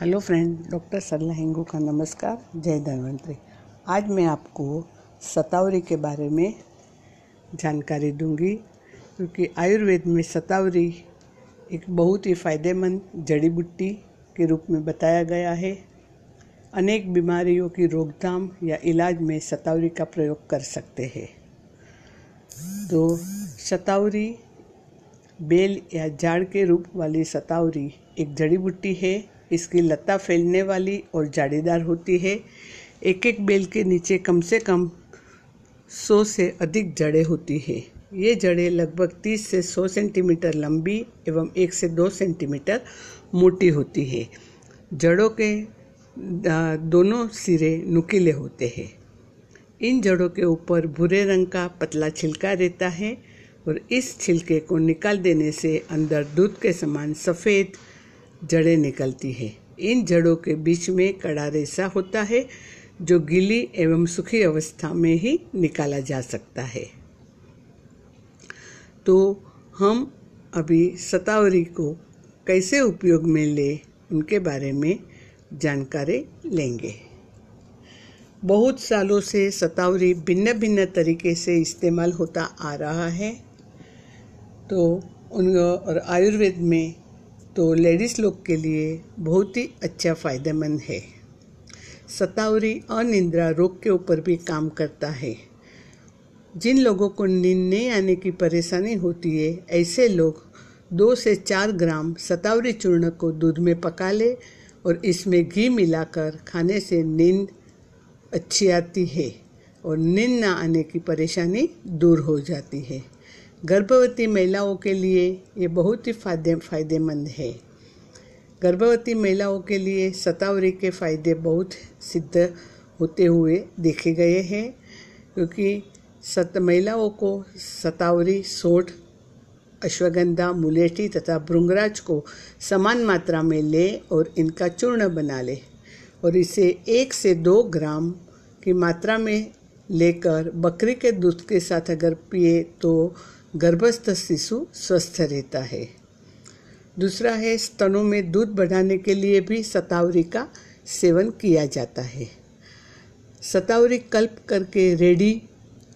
Hello friend, doctor Sarla Hingu का नमस्कार, जय धन्वंतरी। आज मैं आपको सतावरी के बारे में जानकारी दूँगी, क्योंकि आयुर्वेद में सतावरी एक बहुत ही फ़ायदेमंद जड़ी बूटी के रूप में बताया गया है। अनेक बीमारियों की रोकथाम या इलाज में सतावरी का प्रयोग कर सकते हैं। तो सतावरी, बेल या जाड़ के रूप वाली सतावरी एक जड़ी बूटी है। इसकी लता फैलने वाली और जाड़ीदार होती है। एक एक बेल के नीचे कम से कम सौ से अधिक जड़ें होती है। ये जड़ें लगभग 30 से 100 सेंटीमीटर लंबी एवं 1 से 2 सेंटीमीटर मोटी होती है। जड़ों के दोनों सिरे नुकीले होते हैं। इन जड़ों के ऊपर भूरे रंग का पतला छिलका रहता है और इस छिलके को निकाल देने से अंदर दूध के समान सफ़ेद जड़ें निकलती है। इन जड़ों के बीच में कड़ा रेसा होता है, जो गीली एवं सूखी अवस्था में ही निकाला जा सकता है। तो हम अभी सतावरी को कैसे उपयोग में ले, उनके बारे में जानकारी लेंगे। बहुत सालों से सतावरी भिन्न भिन्न तरीके से इस्तेमाल होता आ रहा है। तो उन और आयुर्वेद में तो लेडीज़ लोग के लिए बहुत ही अच्छा फ़ायदेमंद है। सतावरी अनिंद्रा रोग के ऊपर भी काम करता है। जिन लोगों को नींद नहीं आने की परेशानी होती है, ऐसे लोग दो से चार ग्राम सतावरी चूर्ण को दूध में पका ले और इसमें घी मिलाकर खाने से नींद अच्छी आती है और नींद ना आने की परेशानी दूर हो जाती है। गर्भवती महिलाओं के लिए ये बहुत ही फ़ायदे, फ़ायदेमंद है। गर्भवती महिलाओं के लिए सतावरी के फ़ायदे बहुत सिद्ध होते हुए देखे गए हैं, क्योंकि सत, महिलाओं को सतावरी, सोठ, अश्वगंधा, मुलेठी तथा भृंगराज को समान मात्रा में ले और इनका चूर्ण बना ले और इसे एक से दो ग्राम की मात्रा में लेकर बकरी के दूध के साथ अगर पिए तो गर्भस्थ शिशु स्वस्थ रहता है। दूसरा है, स्तनों में दूध बढ़ाने के लिए भी सतावरी का सेवन किया जाता है। सतावरी कल्प करके रेडी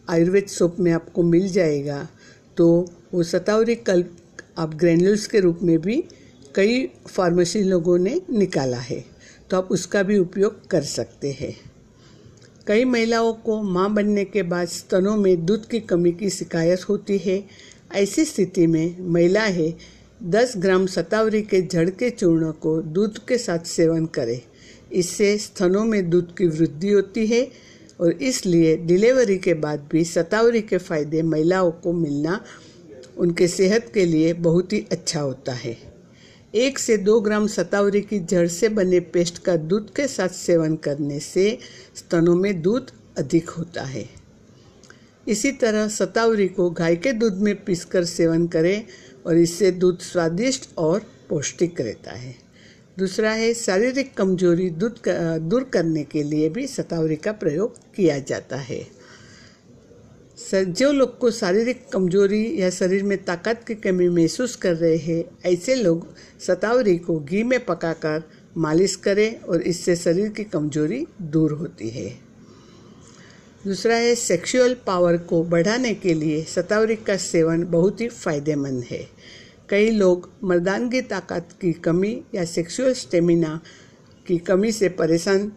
आयुर्वेद सोप में आपको मिल जाएगा। तो वो सतावरी कल्प आप ग्रैन्यूल्स के रूप में भी कई फार्मेसी लोगों ने निकाला है। तो आप उसका भी उपयोग कर सकते हैं। कई महिलाओं को माँ बनने के बाद स्तनों में दूध की कमी की शिकायत होती है। ऐसी स्थिति में महिला है, दस ग्राम सतावरी के जड़ के चूर्ण को दूध के साथ सेवन करें। इससे स्तनों में दूध की वृद्धि होती है और इसलिए डिलीवरी के बाद भी सतावरी के फ़ायदे महिलाओं को मिलना उनके सेहत के लिए बहुत ही अच्छा होता है। एक से दो ग्राम सतावरी की जड़ से बने पेस्ट का दूध के साथ सेवन करने से स्तनों में दूध अधिक होता है। इसी तरह सतावरी को गाय के दूध में पीसकर सेवन करें और इससे दूध स्वादिष्ट और पौष्टिक रहता है। दूसरा है, शारीरिक कमज़ोरी दूध दूर करने के लिए भी सतावरी का प्रयोग किया जाता है। जो लोग को शारीरिक कमज़ोरी या शरीर में ताकत की कमी महसूस कर रहे हैं, ऐसे लोग सतावरी को घी में पकाकर मालिश करें और इससे शरीर की कमज़ोरी दूर होती है। दूसरा है, सेक्सुअल पावर को बढ़ाने के लिए सतावरी का सेवन बहुत ही फ़ायदेमंद है। कई लोग मर्दानगी ताकत की कमी या सेक्सुअल स्टेमिना की कमी से परेशान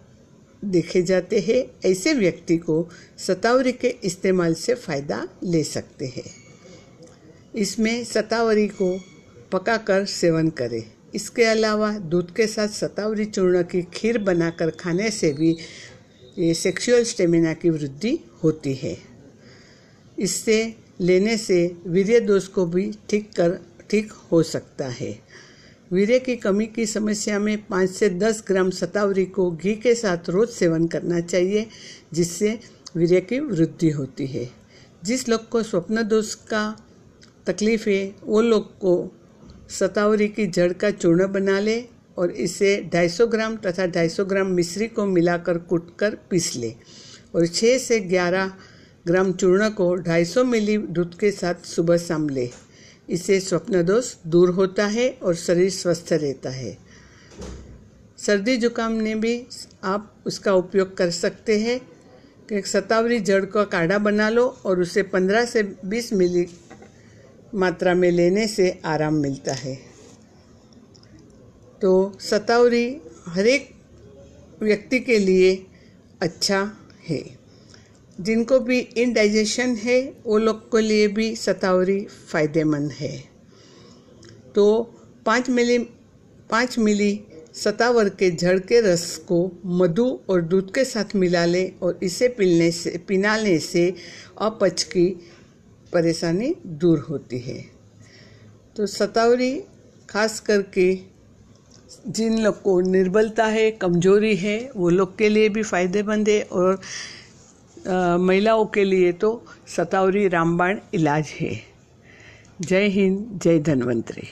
देखे जाते हैं, ऐसे व्यक्ति को सतावरी के इस्तेमाल से फ़ायदा ले सकते हैं। इसमें सतावरी को पकाकर सेवन करें। इसके अलावा दूध के साथ सतावरी चूर्ण की खीर बनाकर खाने से भी ये सेक्सुअल स्टेमिना की वृद्धि होती है। इससे लेने से वीर्य दोष को भी ठीक कर, ठीक हो सकता है। वीर्य की कमी की समस्या में पाँच से दस ग्राम सतावरी को घी के साथ रोज सेवन करना चाहिए, जिससे वीर्य की वृद्धि होती है। जिस लोग को स्वप्न दोष का तकलीफ़ है, वो लोग को सतावरी की जड़ का चूर्ण बना ले और इसे 250 ग्राम तथा 250 ग्राम मिश्री को मिलाकर कूट कर पीस ले और 6 से 11 ग्राम चूर्ण को 250 मिली दूध के साथ सुबह शाम ले। इससे स्वप्न दोष दूर होता है और शरीर स्वस्थ रहता है। सर्दी जुकाम ने भी आप उसका उपयोग कर सकते हैं। कि सतावरी जड़ का काढ़ा बना लो और उसे 15 से 20 मिली मात्रा में लेने से आराम मिलता है। तो सतावरी हर एक व्यक्ति के लिए अच्छा है। जिनको भी इनडाइजेशन है, वो लोग के लिए भी सतावरी फ़ायदेमंद है। तो पाँच मिली पाँच मिली सतावर के जड़ के रस को मधु और दूध के साथ मिला लें और इसे पीने से, पिलाने से अपच की परेशानी दूर होती है। तो सतावरी खास करके जिन लोग को निर्बलता है, कमज़ोरी है, वो लोग के लिए भी फ़ायदेमंद है और महिलाओं के लिए तो सतावरी रामबाण इलाज है। जय हिंद जय धन्वंतरी।